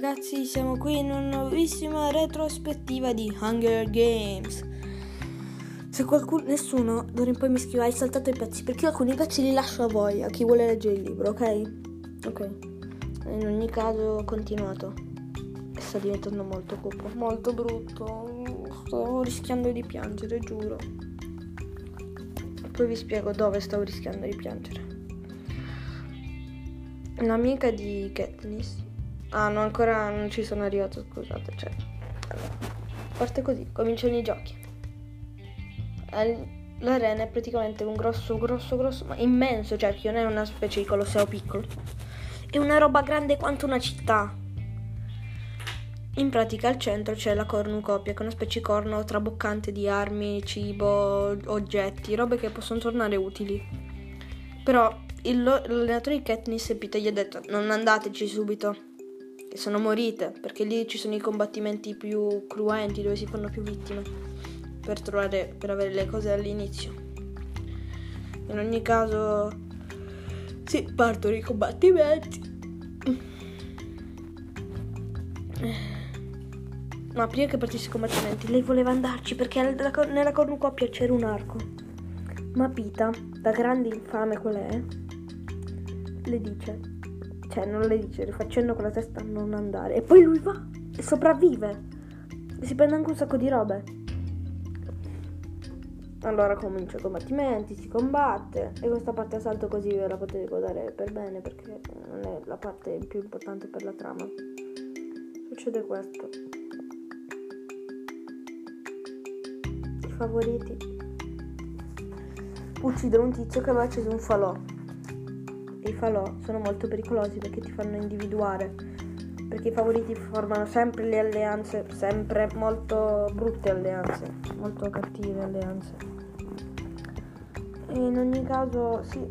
ragazzi, siamo qui in una nuovissima retrospettiva di Hunger Games. Se qualcuno, nessuno d'ora in poi mi scrive hai saltato i pezzi, perché io alcuni pezzi li lascio a voi, a chi vuole leggere il libro, ok? Ok. In ogni caso ho continuato. E sta diventando molto cupo, molto brutto. Stavo rischiando di piangere, giuro. Poi vi spiego dove stavo rischiando di piangere. L'amica di Katniss Ah, no, ancora non ci sono arrivato, scusate. Cioè, parte così, cominciano i giochi. L'arena è praticamente un grosso, grosso, grosso, ma immenso cerchio, non è una specie di colosseo piccolo. È una roba grande quanto una città. In pratica al centro c'è la cornucopia, che è una specie di corno traboccante di armi, cibo, oggetti, robe che possono tornare utili. Però il, l'allenatore di Katniss e Peter gli ha detto non andateci subito che sono morite, perché lì ci sono i combattimenti più cruenti dove si fanno più vittime per trovare per avere le cose all'inizio. In ogni caso si sì, partono i combattimenti. Ma prima che partisse i combattimenti, lei voleva andarci perché nella cornucopia c'era un arco. Ma Pita, da grande infame qual è, le dice cioè non le dice, rifacendo con la testa non andare. E poi lui va e sopravvive. E si prende anche un sacco di robe. Allora comincia i combattimenti, si combatte e questa parte a salto così ve la potete godere per bene perché non è la parte più importante per la trama. Succede questo. I favoriti uccidono un tizio che aveva acceso un falò i falò sono molto pericolosi perché ti fanno individuare. Perché i favoriti formano sempre le alleanze, sempre molto brutte alleanze, molto cattive alleanze. E in ogni caso, sì,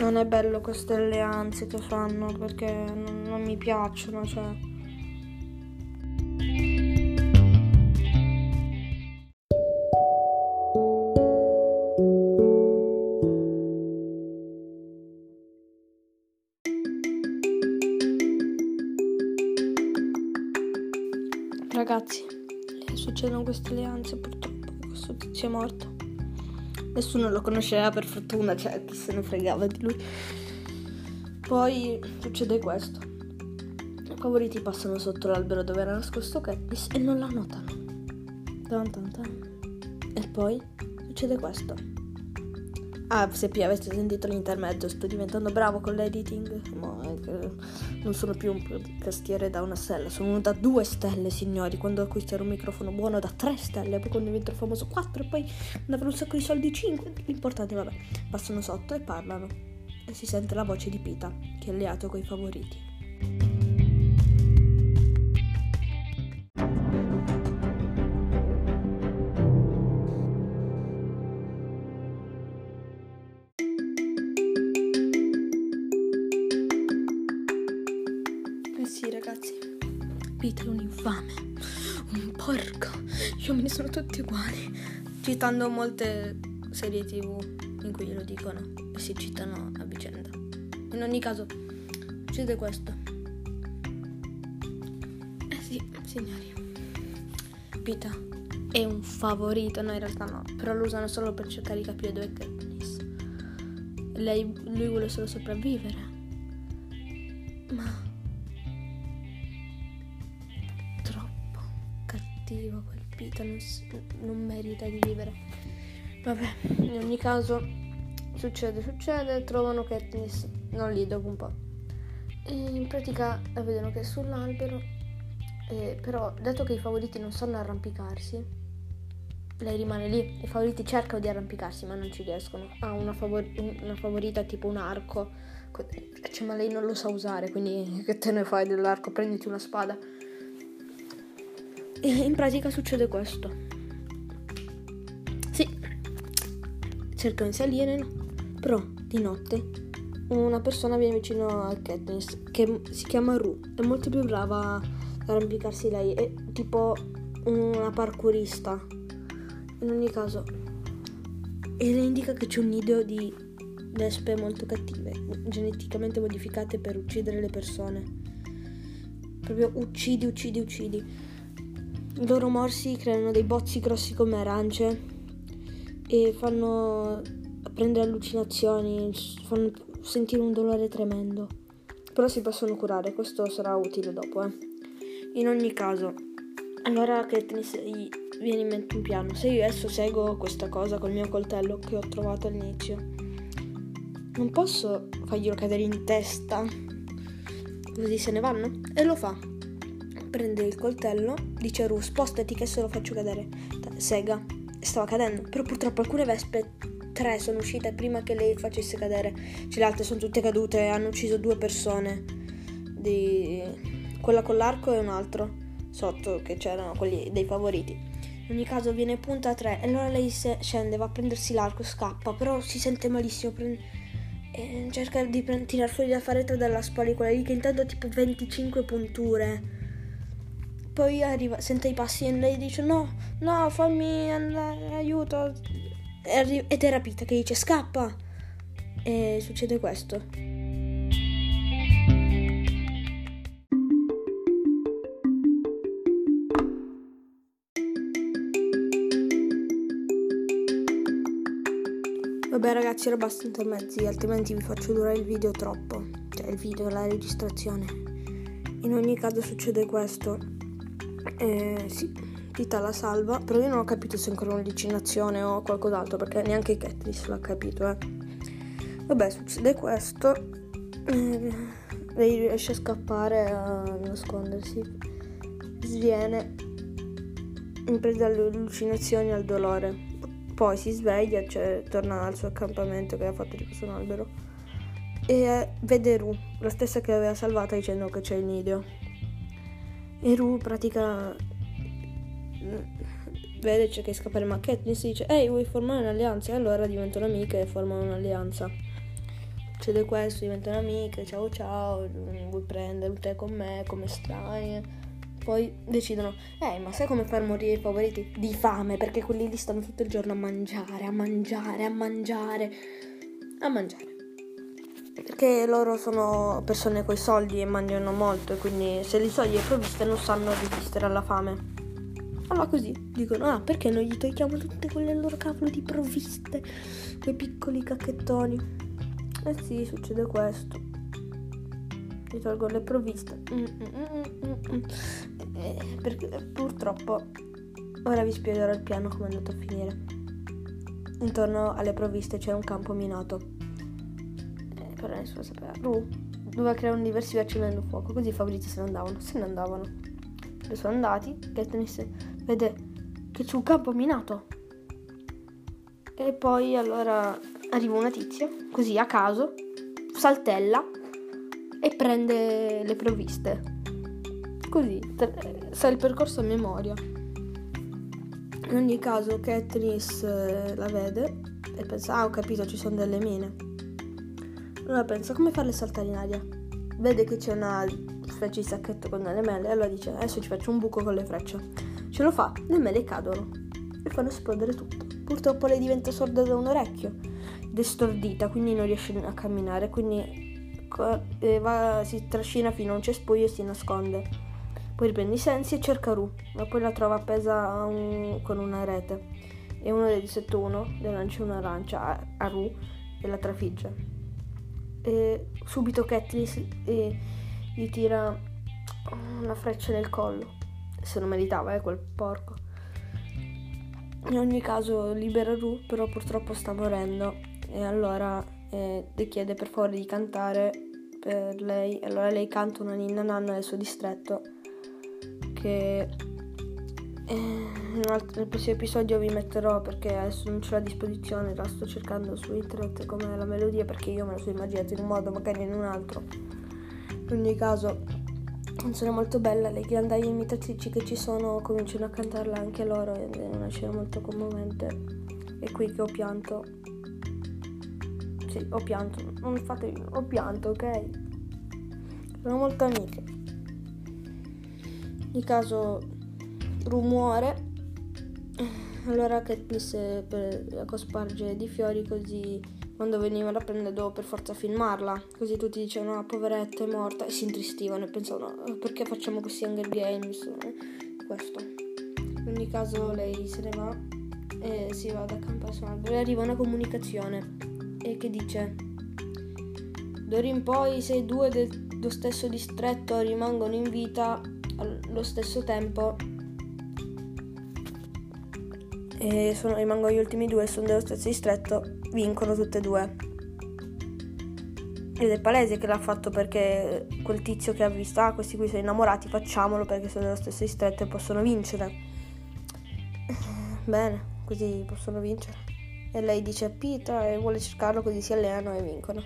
non è bello queste alleanze che fanno perché non, non mi piacciono, cioè. Ragazzi, succedono queste alleanze purtroppo, questo tizio è morto. Nessuno lo conosceva per fortuna, cioè chi se ne fregava di lui. Poi succede questo. I favoriti passano sotto l'albero dove era nascosto Katniss e non la notano. Tan tan tan. E poi succede questo. Ah, se più aveste sentito l'intermezzo, sto diventando bravo con l'editing. Ma non sono più un podcastiere da una stella, sono da due stelle, signori. Quando acquisterò un microfono buono da tre stelle, poi quando diventerò famoso quattro, e poi quando avrò un sacco di soldi cinque. L'importante, vabbè, passano sotto e parlano. E si sente la voce di Pita, che è alleato coi favoriti. È un un porco, gli uomini sono tutti uguali. Citando molte serie tv in cui glielo dicono e si citano a vicenda. In ogni caso, succede questo. Eh sì, signori. Peter è un favorito, no in realtà no, però lo usano solo per cercare di capire dove è Katniss. Lei, lui vuole solo sopravvivere. Ma cattivo, colpito, non, non merita di vivere. Vabbè, in ogni caso succede, succede, trovano Katniss, non lì dopo un po'. E in pratica la vedono che è sull'albero, e però dato che i favoriti non sanno arrampicarsi, lei rimane lì. I favoriti cercano di arrampicarsi ma non ci riescono. Ha una, favor- una favorita tipo un arco, cioè, ma lei non lo sa usare, quindi che te ne fai dell'arco? Prenditi una spada. In pratica succede questo. Sì, cercano di salire, però di notte una persona viene vicino a Katniss che si chiama Ru, è molto più brava ad arrampicarsi lei, è tipo una parkourista. In ogni caso, e le indica che c'è un nido di vespe molto cattive, geneticamente modificate per uccidere le persone. proprio uccidi, uccidi, uccidi. I loro morsi creano dei bozzi grossi come arance e fanno prendere allucinazioni, fanno sentire un dolore tremendo. Però si possono curare, questo sarà utile dopo, eh. In ogni caso, allora Katniss gli viene in mente un piano. Se io adesso seguo questa cosa col mio coltello che ho trovato all'inizio, non posso farglielo cadere in testa. Così se ne vanno? E lo fa. Prende il coltello, dice a Ru, spostati che se lo faccio cadere. Sega. Stava cadendo. Però purtroppo alcune vespe, tre, sono uscite prima che lei facesse cadere. Cioè, le altre sono tutte cadute hanno ucciso due persone. Di quella con l'arco e un altro sotto che c'erano quelli dei favoriti. In ogni caso viene punta a 3 e allora lei scende, va a prendersi l'arco, scappa, però si sente malissimo. Prende, e cerca di pre- tirar fuori la faretto dalla spalla quella lì che intanto ha tipo 25 punture. Poi arriva, sente i passi e lei dice no, no, fammi andare, aiuto. Ed è rapita che dice scappa. E succede questo. Vabbè ragazzi era basta intermezzi, altrimenti vi faccio durare il video troppo. Cioè il video, la registrazione. In ogni caso succede questo. Eh, sì, Tita la salva, però io non ho capito se è ancora un'allucinazione o qualcos'altro, perché neanche Katniss l'ha capito, eh. Vabbè, succede questo. Eh, lei riesce a scappare, a nascondersi. Sviene in preda alle allucinazioni e al dolore poi si sveglia, cioè torna al suo accampamento che aveva fatto su un albero e eh, vede Ru, la stessa che aveva salvata dicendo che c'è il nido. E Ru pratica vede c'è che scappare ma Katniss dice ehi vuoi formare un'alleanza e allora diventano amiche e formano un'alleanza succede questo diventano amiche ciao ciao vuoi prendere un tè con me come stai poi decidono, eh, ma sai come far morire i favoriti? Di fame, perché quelli lì stanno tutto il giorno a mangiare, a mangiare, a mangiare, a mangiare. Perché loro sono persone coi soldi e mangiano molto, e quindi se li soldi e provviste non sanno resistere alla fame. Allora così dicono, ah, perché non gli togliamo tutte quelle loro cavolo di provviste, quei piccoli cacchettoni? Eh sì, succede questo. Ti tolgo le provviste. Mm, mm, mm, eh, perché purtroppo ora vi spiegherò il piano come è andato a finire. Intorno alle provviste c'è un campo minato. Eh, però nessuno sapeva. Ru doveva creare un diversivo accendendo fuoco, così favoriti se ne andavano. Se ne andavano. E sono andati. Katniss vede che c'è un campo minato. E poi allora arriva una tizia, così a caso, saltella e prende le provviste così sa il percorso a memoria. In ogni caso Katniss eh, la vede e pensa, ah ho capito, ci sono delle mine. Allora pensa, come farle saltare in aria? Vede che c'è una specie di sacchetto con delle mele, allora dice, adesso ci faccio un buco con le frecce. Ce lo fa, le mele cadono e fanno esplodere tutto. Purtroppo lei diventa sorda da un orecchio ed è stordita, quindi non riesce a camminare, quindi eh, va, si trascina fino a un cespuglio e si nasconde. Poi riprende i sensi e cerca Ru, ma poi la trova appesa un, con una rete. E uno dei 7-1 le lancia un'arancia a, a Ru e la trafigge. E subito Katniss e, gli tira una freccia nel collo. Se non meritava, eh, quel porco. In ogni caso libera Ru, però purtroppo sta morendo. E allora eh, le chiede per favore di cantare per lei. Allora lei canta una ninna nanna nel suo distretto che eh, nel prossimo episodio vi metterò perché adesso non ce l'ho a disposizione, la sto cercando su internet come la melodia perché io me la sono immaginata in un modo, magari in un altro. In ogni caso, canzone molto bella, le ghiandaie imitatrici che ci sono cominciano a cantarla anche loro ed è una scena molto commovente. E qui che ho pianto. Sì, ho pianto, non fate, ho pianto, ok? Sono molto amiche in caso Ru muore, allora Katniss cosparge di fiori così quando venivano a prendere dovevo per forza filmarla, così tutti dicevano ah, poveretta è morta. E si intristivano e pensavano ah, perché facciamo questi Hunger Games, questo. In ogni caso lei se ne va e si va ad accampare su un albero. E arriva una comunicazione e che dice d'ora in poi se due dello stesso distretto rimangono in vita allo stesso tempo e sono, rimangono gli ultimi due sono dello stesso distretto vincono tutte e due ed è palese che l'ha fatto perché quel tizio che ha visto ah questi qui sono innamorati facciamolo perché sono dello stesso distretto e possono vincere bene così possono vincere. E lei dice a Pita e vuole cercarlo così si allenano e vincono.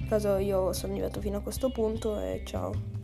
In caso io sono arrivato fino a questo punto e ciao.